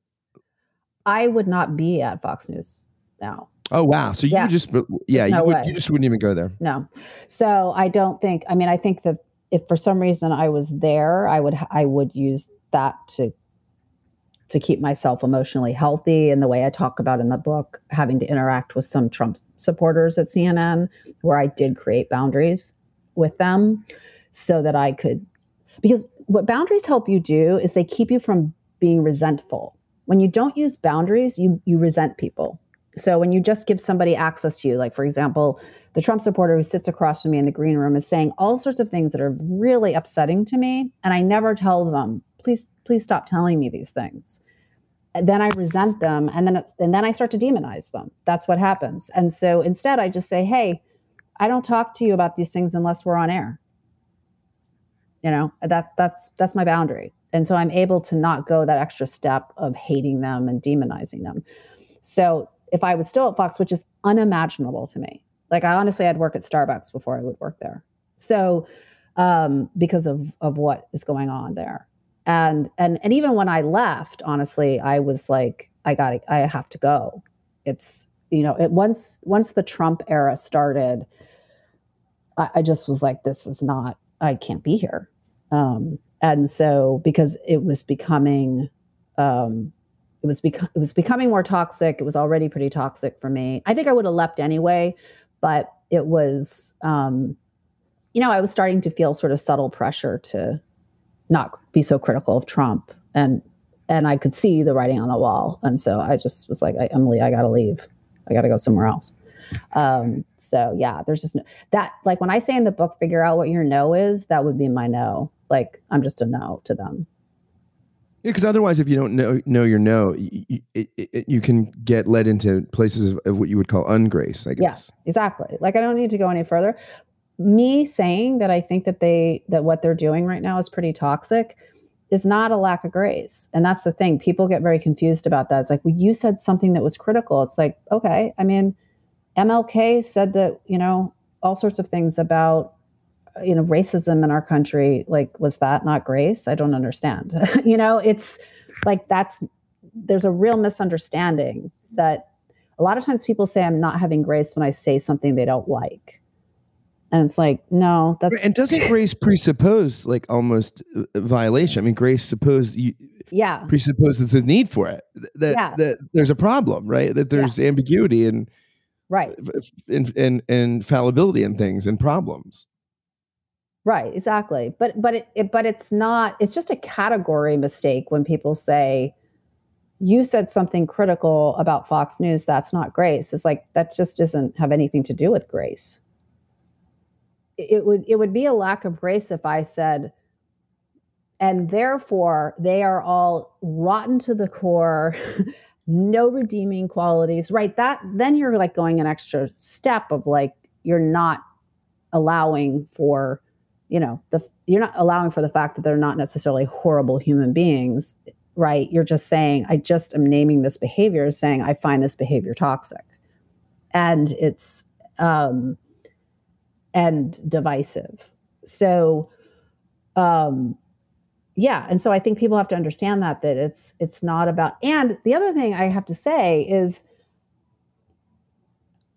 I would not be at Fox News now. Oh wow! So you yeah. just yeah no you, would, you just wouldn't even go there. No, so I don't think. I mean, I think that if for some reason I was there, I would I would use that to to keep myself emotionally healthy and the way I talk about in the book, having to interact with some Trump supporters at CNN, where I did create boundaries with them so that I could, because what boundaries help you do is they keep you from being resentful. When you don't use boundaries, you you resent people. So when you just give somebody access to you, like for example, the Trump supporter who sits across from me in the green room is saying all sorts of things that are really upsetting to me, and I never tell them, please please stop telling me these things. And then i resent them and then and then i start to demonize them. That's what happens. And so instead i just say hey i don't talk to you about these things unless we're on air. You know that that's that's my boundary. And so i'm able to not go that extra step of hating them and demonizing them. So if i was still at fox which is unimaginable to me like i honestly i'd work at starbucks before i would work there. So um, because of of what is going on there and and and even when i left honestly i was like i got i have to go. It's you know it once once the trump era started I, I just was like this is not i can't be here. Um and so because it was becoming um it was become it was becoming more toxic. It was already pretty toxic for me. I think i would have left anyway but it was um you know i was starting to feel sort of subtle pressure to not be so critical of Trump. And and I could see the writing on the wall. And so I just was like, Emily, I got to leave. I got to go somewhere else. Um, so yeah, there's just no, that, like when I say in the book, figure out what your no is, that would be my no. Like I'm just a no to them. Yeah, because otherwise, if you don't know know your no, you, it, it, you can get led into places of, of, what you would call ungrace. I guess. Yeah, exactly. Like I don't need to go any further me saying that I think that they that what they're doing right now is pretty toxic is not a lack of grace. And that's the thing. People get very confused about that. It's like, well, you said something that was critical. It's like, okay, I mean, MLK said that, you know, all sorts of things about uh, you know racism in our country like was that not grace i don't understand you know it's like that's there's a real misunderstanding that a lot of times people say i'm not having grace when i say something they don't like and it's like no that's and doesn't grace presuppose like almost uh, uh, violation i mean grace suppose you yeah presupposes the need for it that Yeah. that there's a problem right that there's ambiguity and right and and and fallibility in things and problems Right, exactly. But but it, it but it's not it's just a category mistake when people say you said something critical about Fox News that's not grace. It's like that just doesn't have anything to do with grace. It would it would be a lack of grace if I said and therefore they are all rotten to the core, no redeeming qualities. Right? That then you're like going an extra step of like you're not allowing for you know the you're not allowing for the fact that they're not necessarily horrible human beings right you're just saying i just am naming this behavior saying i find this behavior toxic and it's um and divisive so um yeah and so i think people have to understand that that it's it's not about and the other thing i have to say is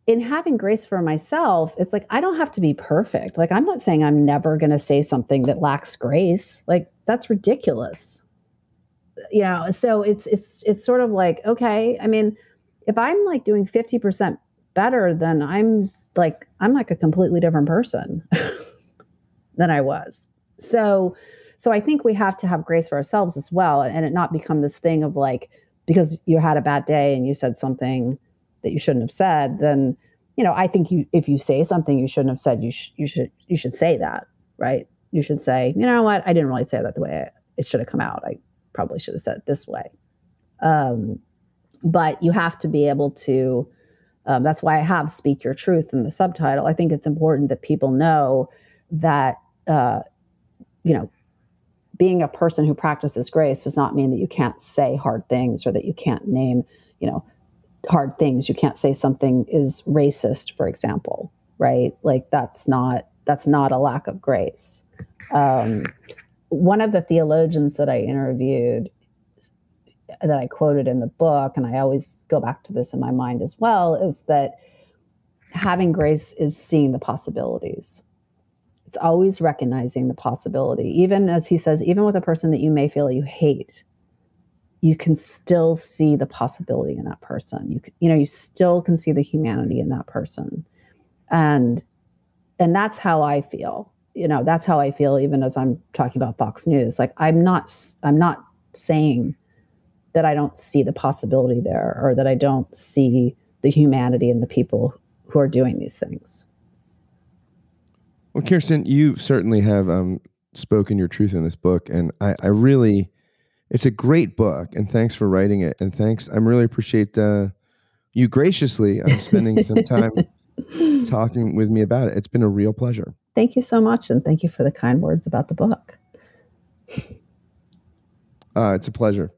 in having grace for myself, it's like I don't have to be perfect. Like I'm not saying I'm never going to say something that lacks grace. Like that's ridiculous. You know, so it's it's it's sort of like okay, I mean, if I'm like doing 50% better then I'm like I'm like a completely different person than I was. So so I think we have to have grace for ourselves as well and it not become this thing of like because you had a bad day and you said something that you shouldn't have said, then you know I think you if you say something you shouldn't have said, you sh- you should you should say that, right? You should say, you know what, I didn't really say that the way it should have come out. I probably should have said it this way. Um, but you have to be able to. Um, that's why I have "Speak Your Truth" in the subtitle. I think it's important that people know that uh, you know being a person who practices grace does not mean that you can't say hard things or that you can't name you know hard things. You can't say something is racist for example right? Like that's not that's not a lack of grace. Um, one of the theologians that i interviewed that i quoted in the book and i always go back to this in my mind as well is that having grace is seeing the possibilities. It's always recognizing the possibility. Even as he says even with a person that you may feel you hate you can still see the possibility in that person. You can, you know you still can see the humanity in that person. And and that's how i feel. You know that's how i feel even as i'm talking about fox news. Like i'm not i'm not saying that i don't see the possibility there or that i don't see the humanity in the people who are doing these things. Well kirsten you certainly have um, spoken your truth in this book and I, I really it's a great book and thanks for writing it and thanks i'm really appreciate the you graciously um, spending some time talking with me about it. It's been a real pleasure. Thank you so much and thank you for the kind words about the book. Uh, it's a pleasure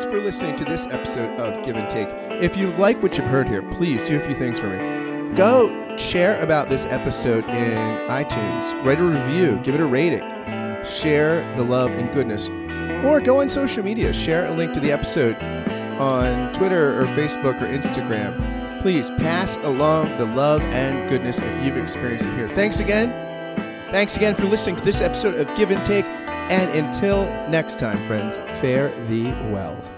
thanks for listening to this episode of give and take if you like what you've heard here please do a few things for me go share about this episode in itunes write a review give it a rating share the love and goodness. Or go on social media, share a link to the episode on Twitter or Facebook or Instagram. Please pass along the love and goodness if you've experienced it here. Thanks again. Thanks again for listening to this episode of Give and Take. And until next time, friends, fare thee well.